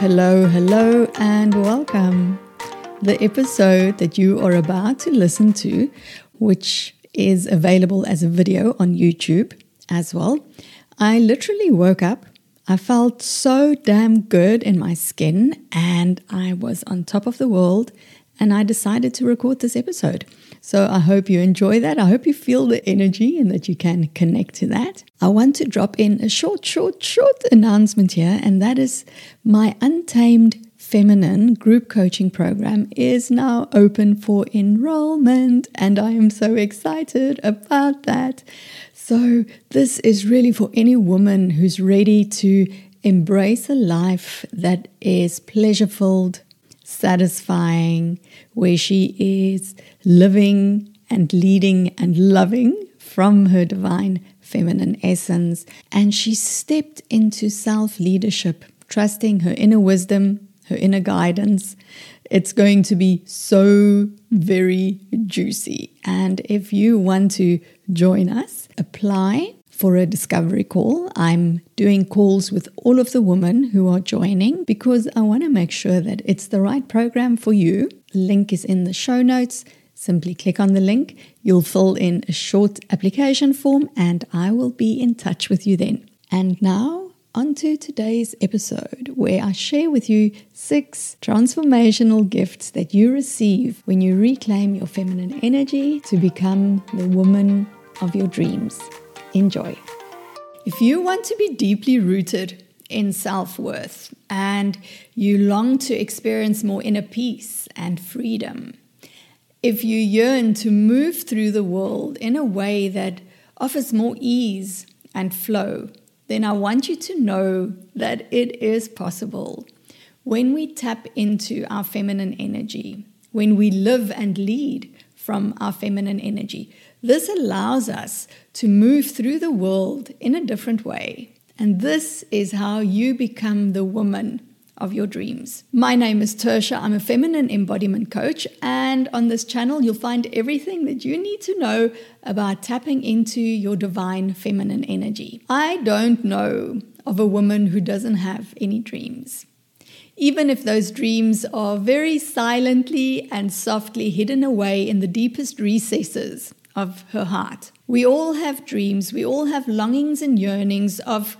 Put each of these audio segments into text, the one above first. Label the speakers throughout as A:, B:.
A: Hello, hello, and welcome. The episode that you are about to listen to, which is available as a video on YouTube as well. I literally woke up. I felt so damn good in my skin, and I was on top of the world. And I decided to record this episode. So I hope you enjoy that. I hope you feel the energy and that you can connect to that. I want to drop in a short, short, short announcement here, and that is my Untamed Feminine group coaching program is now open for enrollment, and I am so excited about that. So, this is really for any woman who's ready to embrace a life that is pleasure filled, satisfying, where she is living and leading and loving from her divine feminine essence. And she stepped into self leadership, trusting her inner wisdom, her inner guidance. It's going to be so very juicy. And if you want to join us, apply for a discovery call. I'm doing calls with all of the women who are joining because I want to make sure that it's the right program for you. Link is in the show notes. Simply click on the link. You'll fill in a short application form and I will be in touch with you then. And now, on to today's episode, where I share with you six transformational gifts that you receive when you reclaim your feminine energy to become the woman of your dreams. Enjoy. If you want to be deeply rooted in self worth and you long to experience more inner peace and freedom, if you yearn to move through the world in a way that offers more ease and flow, then I want you to know that it is possible. When we tap into our feminine energy, when we live and lead from our feminine energy, this allows us to move through the world in a different way. And this is how you become the woman of your dreams. My name is Tertia. I'm a feminine embodiment coach. And on this channel, you'll find everything that you need to know about tapping into your divine feminine energy. I don't know of a woman who doesn't have any dreams. Even if those dreams are very silently and softly hidden away in the deepest recesses of her heart. We all have dreams, we all have longings and yearnings of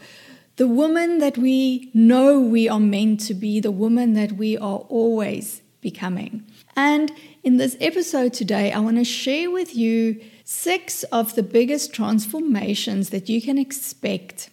A: the woman that we know we are meant to be, the woman that we are always becoming. And in this episode today, I want to share with you six of the biggest transformations that you can expect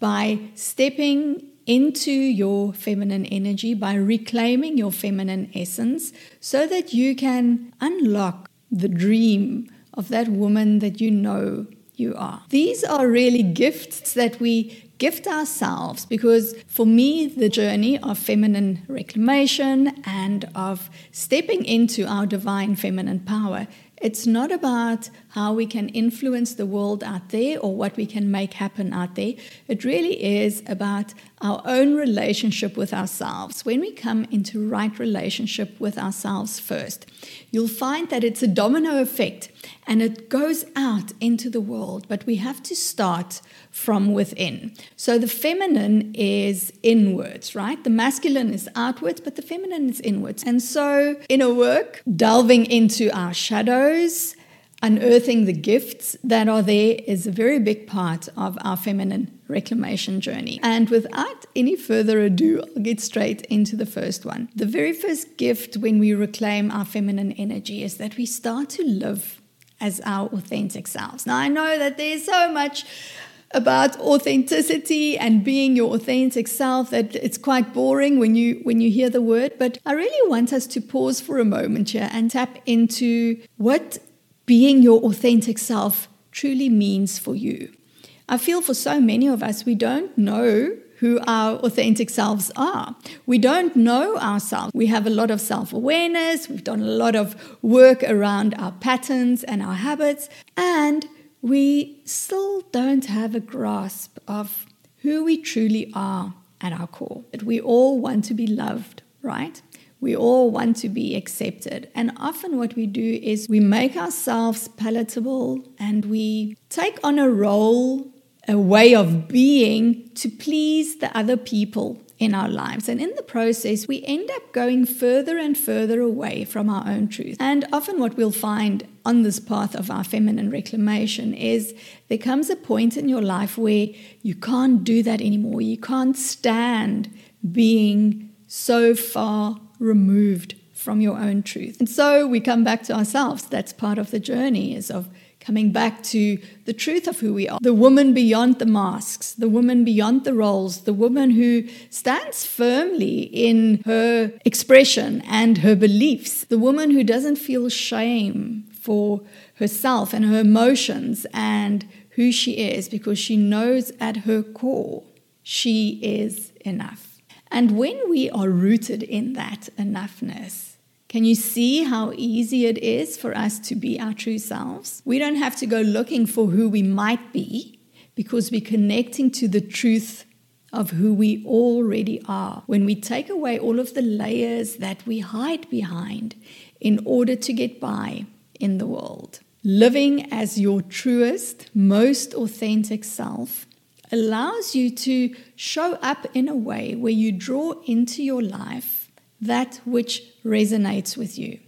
A: by stepping into your feminine energy, by reclaiming your feminine essence, so that you can unlock the dream of that woman that you know you are. These are really gifts that we gift ourselves because for me, the journey of feminine reclamation and of stepping into our divine feminine power it's not about how we can influence the world out there or what we can make happen out there. It really is about our own relationship with ourselves. When we come into right relationship with ourselves first, you'll find that it's a domino effect and it goes out into the world, but we have to start from within. So the feminine is inwards, right? The masculine is outwards, but the feminine is inwards. And so, in a work, delving into our shadows, unearthing the gifts that are there is a very big part of our feminine reclamation journey. And without any further ado, I'll get straight into the first one. The very first gift when we reclaim our feminine energy is that we start to live as our authentic selves. Now, I know that there's so much about authenticity and being your authentic self that it's quite boring when you when you hear the word but i really want us to pause for a moment here and tap into what being your authentic self truly means for you i feel for so many of us we don't know who our authentic selves are. We don't know ourselves. We have a lot of self awareness, we've done a lot of work around our patterns and our habits, and we still don't have a grasp of who we truly are at our core. That we all want to be loved, right? We all want to be accepted. And often, what we do is we make ourselves palatable and we take on a role, a way of being to please the other people in our lives. And in the process, we end up going further and further away from our own truth. And often, what we'll find on this path of our feminine reclamation is there comes a point in your life where you can't do that anymore. You can't stand being so far removed from your own truth. And so we come back to ourselves. That's part of the journey is of coming back to the truth of who we are. The woman beyond the masks, the woman beyond the roles, the woman who stands firmly in her expression and her beliefs, the woman who doesn't feel shame for herself and her emotions and who she is because she knows at her core she is enough. And when we are rooted in that enoughness, can you see how easy it is for us to be our true selves? We don't have to go looking for who we might be because we're connecting to the truth of who we already are. When we take away all of the layers that we hide behind in order to get by in the world. Living as your truest, most authentic self allows you to show up in a way where you draw into your life that which resonates with you,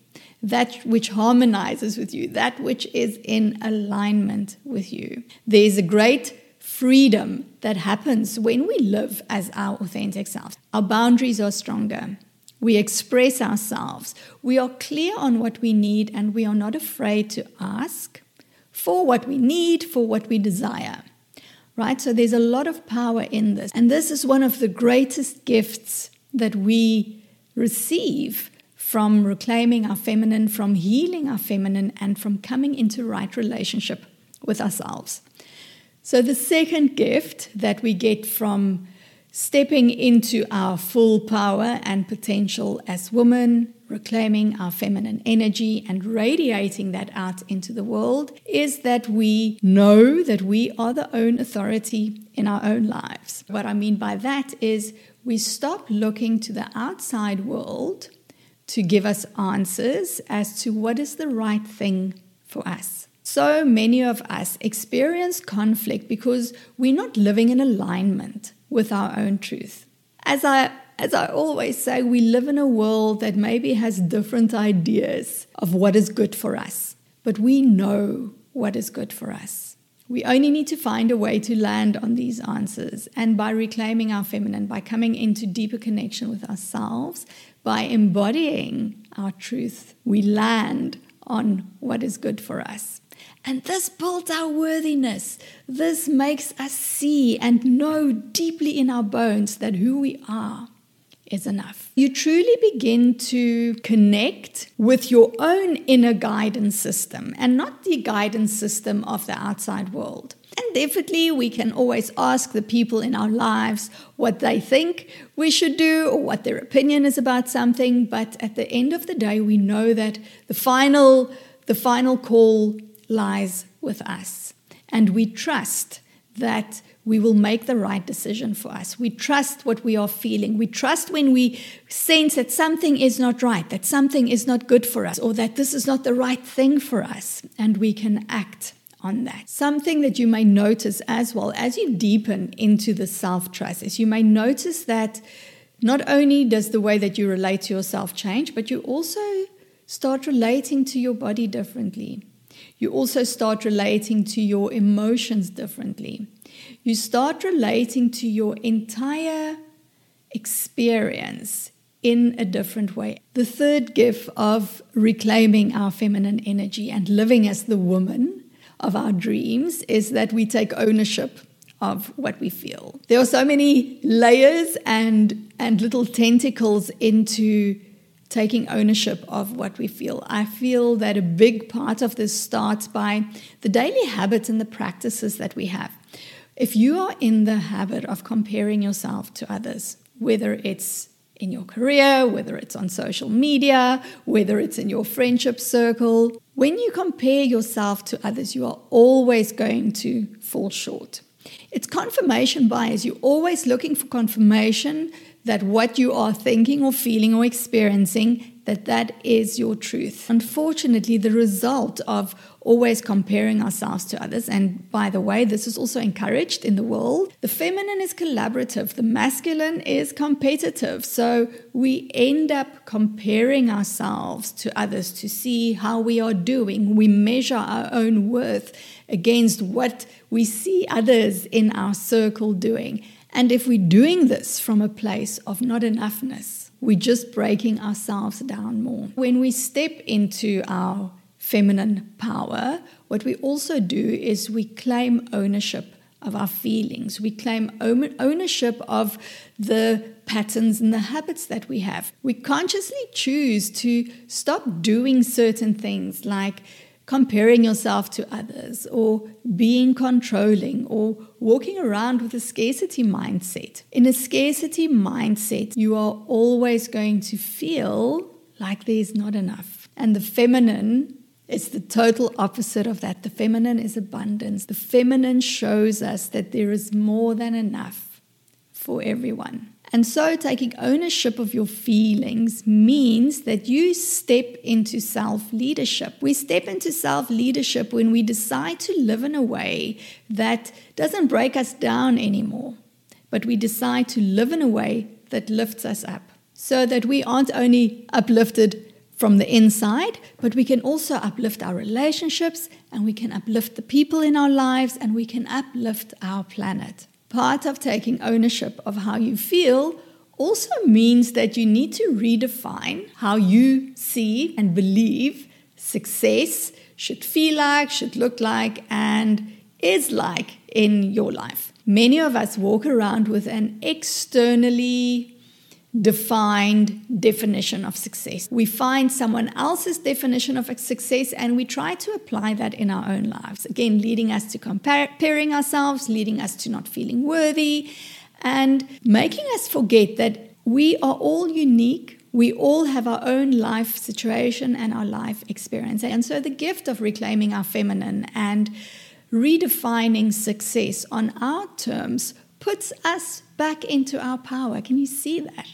A: that which harmonizes with you, that which is in alignment with you. There's a great freedom that happens when we live as our authentic selves. Our boundaries are stronger. We express ourselves. We are clear on what we need and we are not afraid to ask for what we need, for what we desire. Right? So there's a lot of power in this. And this is one of the greatest gifts that we receive from reclaiming our feminine, from healing our feminine, and from coming into right relationship with ourselves. So, the second gift that we get from stepping into our full power and potential as women, reclaiming our feminine energy and radiating that out into the world is that we know that we are the own authority in our own lives. What I mean by that is we stop looking to the outside world to give us answers as to what is the right thing for us. So many of us experience conflict because we're not living in alignment with our own truth. As I as I always say, we live in a world that maybe has different ideas of what is good for us, but we know what is good for us. We only need to find a way to land on these answers. And by reclaiming our feminine, by coming into deeper connection with ourselves, by embodying our truth, we land on what is good for us. And this builds our worthiness. This makes us see and know deeply in our bones that who we are is enough. You truly begin to connect with your own inner guidance system and not the guidance system of the outside world. And definitely, we can always ask the people in our lives what they think we should do or what their opinion is about something. But at the end of the day, we know that the final, the final call lies with us. And we trust that we will make the right decision for us. We trust what we are feeling. We trust when we sense that something is not right, that something is not good for us, or that this is not the right thing for us, and we can act on that. Something that you may notice as well as you deepen into the self trust is you may notice that not only does the way that you relate to yourself change, but you also start relating to your body differently. You also start relating to your emotions differently you start relating to your entire experience in a different way. The third gift of reclaiming our feminine energy and living as the woman of our dreams is that we take ownership of what we feel. There are so many layers and and little tentacles into taking ownership of what we feel. I feel that a big part of this starts by the daily habits and the practices that we have. If you are in the habit of comparing yourself to others, whether it's in your career, whether it's on social media, whether it's in your friendship circle, when you compare yourself to others, you are always going to fall short. It's confirmation bias. You're always looking for confirmation that what you are thinking or feeling or experiencing that that is your truth. Unfortunately, the result of always comparing ourselves to others, and by the way, this is also encouraged in the world, the feminine is collaborative, the masculine is competitive. So we end up comparing ourselves to others to see how we are doing. We measure our own worth against what we see others in our circle doing. And if we're doing this from a place of not enoughness, we're just breaking ourselves down more. When we step into our feminine power, what we also do is we claim ownership of our feelings. We claim ownership of the patterns and the habits that we have. We consciously choose to stop doing certain things like comparing yourself to others or being controlling or walking around with a scarcity mindset. In a scarcity mindset, you are always going to feel like there's not enough. And the feminine is the total opposite of that. The feminine is abundance. The feminine shows us that there is more than enough for everyone. And so, taking ownership of your feelings means that you step into self leadership. We step into self leadership when we decide to live in a way that doesn't break us down anymore, but we decide to live in a way that lifts us up. So that we aren't only uplifted from the inside, but we can also uplift our relationships and we can uplift the people in our lives and we can uplift our planet. Part of taking ownership of how you feel also means that you need to redefine how you see and believe success should feel like, should look like, and is like in your life. Many of us walk around with an externally defined definition of success. We find someone else's definition of success and we try to apply that in our own lives. Again, leading us to comparing ourselves, leading us to not feeling worthy, and making us forget that we are all unique. We all have our own life situation and our life experience. And so, the gift of reclaiming our feminine and redefining success on our terms puts us back into our power. Can you see that?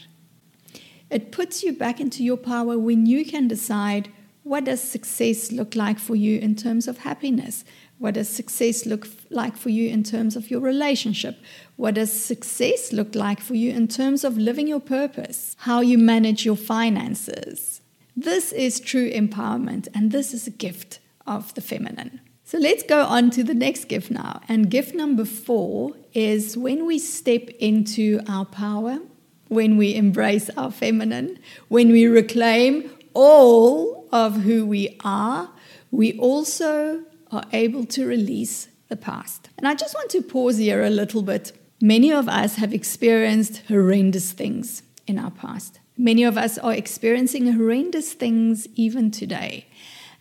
A: It puts you back into your power when you can decide what does success look like for you in terms of happiness? What does success look like for you in terms of your relationship? What does success look like for you in terms of living your purpose? How you manage your finances? This is true empowerment, and this is a gift of the feminine. So let's go on to the next gift now. And gift number four is when we step into our power when we embrace our feminine, when we reclaim all of who we are, we also are able to release the past. And I just want to pause here a little bit. Many of us have experienced horrendous things in our past. Many of us are experiencing horrendous things even today.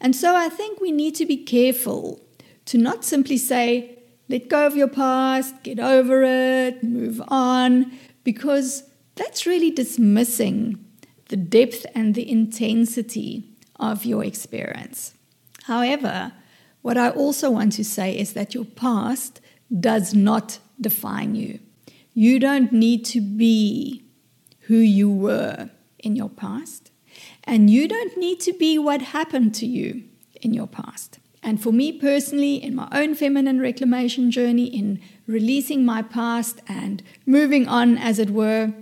A: And so I think we need to be careful to not simply say, let go of your past, get over it, move on, because that's really dismissing the depth and the intensity of your experience. However, what I also want to say is that your past does not define you. You don't need to be who you were in your past, and you don't need to be what happened to you in your past. And for me personally, in my own feminine reclamation journey, in releasing my past and moving on, as it were,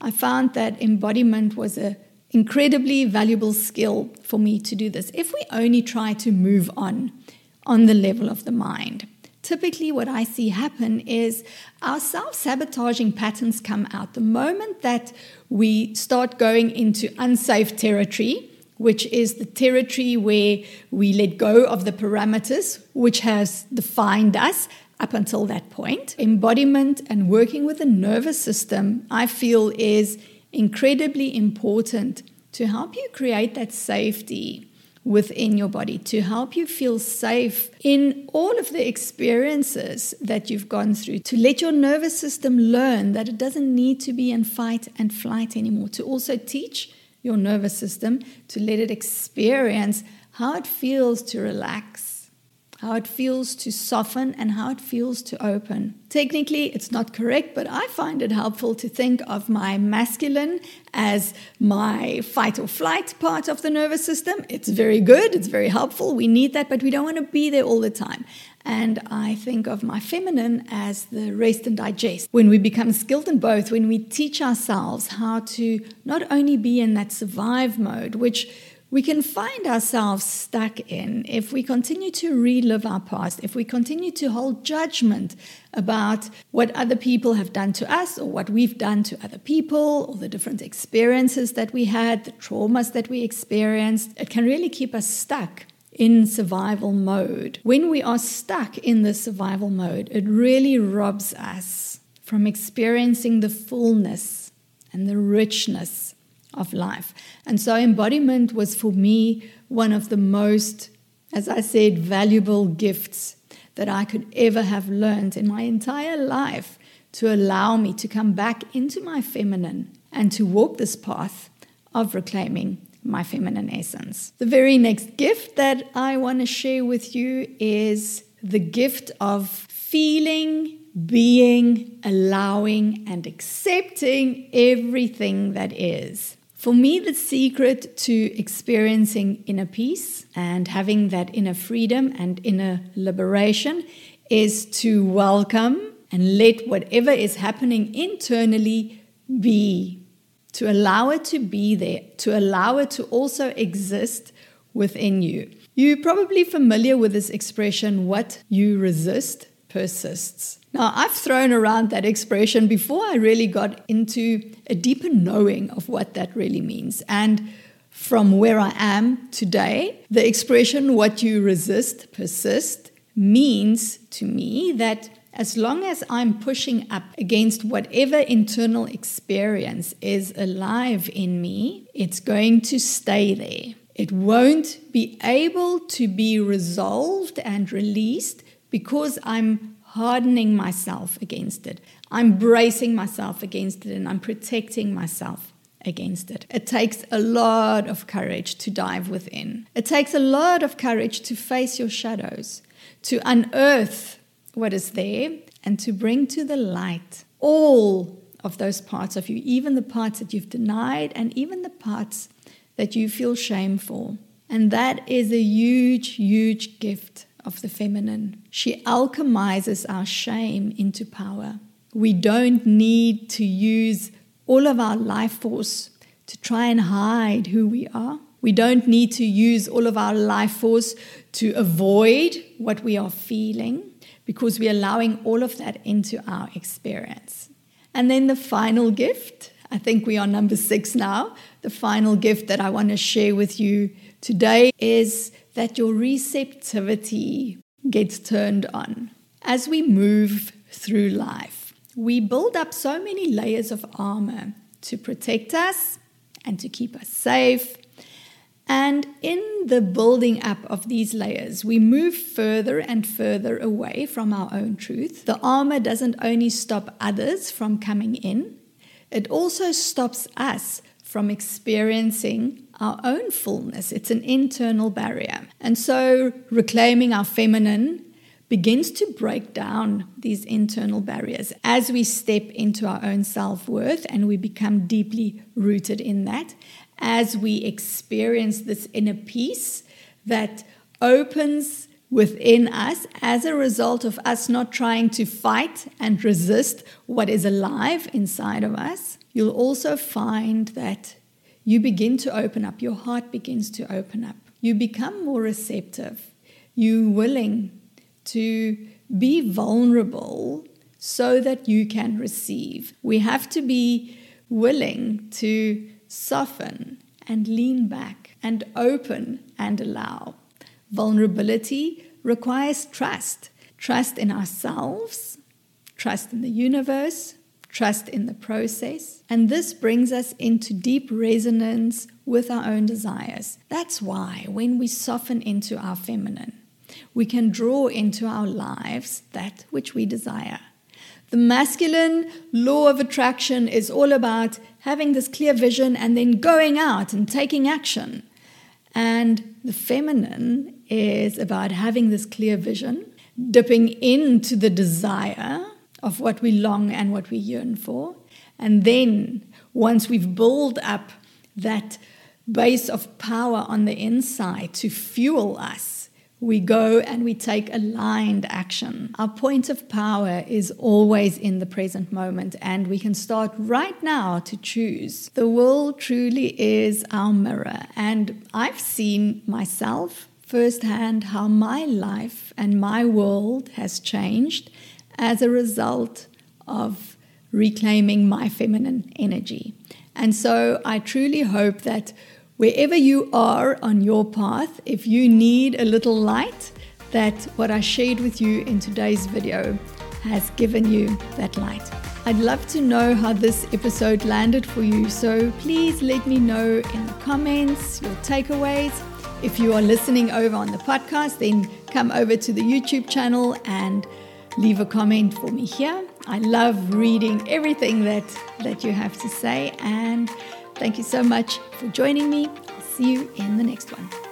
A: I found that embodiment was an incredibly valuable skill for me to do this. If we only try to move on on the level of the mind, typically what I see happen is our self sabotaging patterns come out. The moment that we start going into unsafe territory, which is the territory where we let go of the parameters which has defined us up until that point. Embodiment and working with the nervous system, I feel, is incredibly important to help you create that safety within your body, to help you feel safe in all of the experiences that you've gone through, to let your nervous system learn that it doesn't need to be in fight and flight anymore, to also teach your nervous system to let it experience how it feels to relax how it feels to soften, and how it feels to open. Technically, it's not correct, but I find it helpful to think of my masculine as my fight or flight part of the nervous system. It's very good, it's very helpful. We need that, but we don't want to be there all the time. And I think of my feminine as the rest and digest. When we become skilled in both, when we teach ourselves how to not only be in that survive mode, which we can find ourselves stuck in if we continue to relive our past, if we continue to hold judgment about what other people have done to us or what we've done to other people or the different experiences that we had, the traumas that we experienced. It can really keep us stuck in survival mode. When we are stuck in the survival mode, it really robs us from experiencing the fullness and the richness of life. And so, embodiment was for me one of the most, as I said, valuable gifts that I could ever have learned in my entire life to allow me to come back into my feminine and to walk this path of reclaiming my feminine essence. The very next gift that I want to share with you is the gift of feeling being, allowing, and accepting everything that is. For me, the secret to experiencing inner peace and having that inner freedom and inner liberation is to welcome and let whatever is happening internally be, to allow it to be there, to allow it to also exist within you. You're probably familiar with this expression, what you resist persists. Now, I've thrown around that expression before I really got into a deeper knowing of what that really means. And from where I am today, the expression what you resist persist means to me that as long as I'm pushing up against whatever internal experience is alive in me, it's going to stay there. It won't be able to be resolved and released because I'm hardening myself against it. I'm bracing myself against it and I'm protecting myself against it. It takes a lot of courage to dive within. It takes a lot of courage to face your shadows, to unearth what is there, and to bring to the light all of those parts of you, even the parts that you've denied and even the parts that you feel shame for. And that is a huge, huge gift of the feminine. She alchemizes our shame into power. We don't need to use all of our life force to try and hide who we are. We don't need to use all of our life force to avoid what we are feeling because we're allowing all of that into our experience. And then the final gift, I think we are number six now. The final gift that I want to share with you today is that your receptivity gets turned on. As we move through life, we build up so many layers of armor to protect us and to keep us safe. And in the building up of these layers, we move further and further away from our own truth. The armor doesn't only stop others from coming in, it also stops us from experiencing our own fullness. It's an internal barrier. And so reclaiming our feminine begins to break down these internal barriers as we step into our own self worth and we become deeply rooted in that, as we experience this inner peace that opens within us as a result of us not trying to fight and resist what is alive inside of us. You'll also find that you begin to open up, your heart begins to open up. You become more receptive. You're willing to be vulnerable so that you can receive. We have to be willing to soften and lean back and open and allow. Vulnerability requires trust trust in ourselves, trust in the universe, trust in the process. And this brings us into deep resonance with our own desires. That's why when we soften into our feminine, we can draw into our lives that which we desire. The masculine law of attraction is all about having this clear vision and then going out and taking action. And the feminine is about having this clear vision, dipping into the desire of what we long and what we yearn for. And then once we've built up that base of power on the inside to fuel us, we go and we take aligned action. Our point of power is always in the present moment, and we can start right now to choose. The world truly is our mirror, and I've seen myself firsthand how my life and my world has changed as a result of reclaiming my feminine energy. And so I truly hope that wherever you are on your path, if you need a little light, that what I shared with you in today's video has given you that light. I'd love to know how this episode landed for you, so please let me know in the comments your takeaways. If you are listening over on the podcast, then come over to the YouTube channel and leave a comment for me here. I love reading everything that, that you have to say. And thank you so much for joining me. I'll see you in the next one.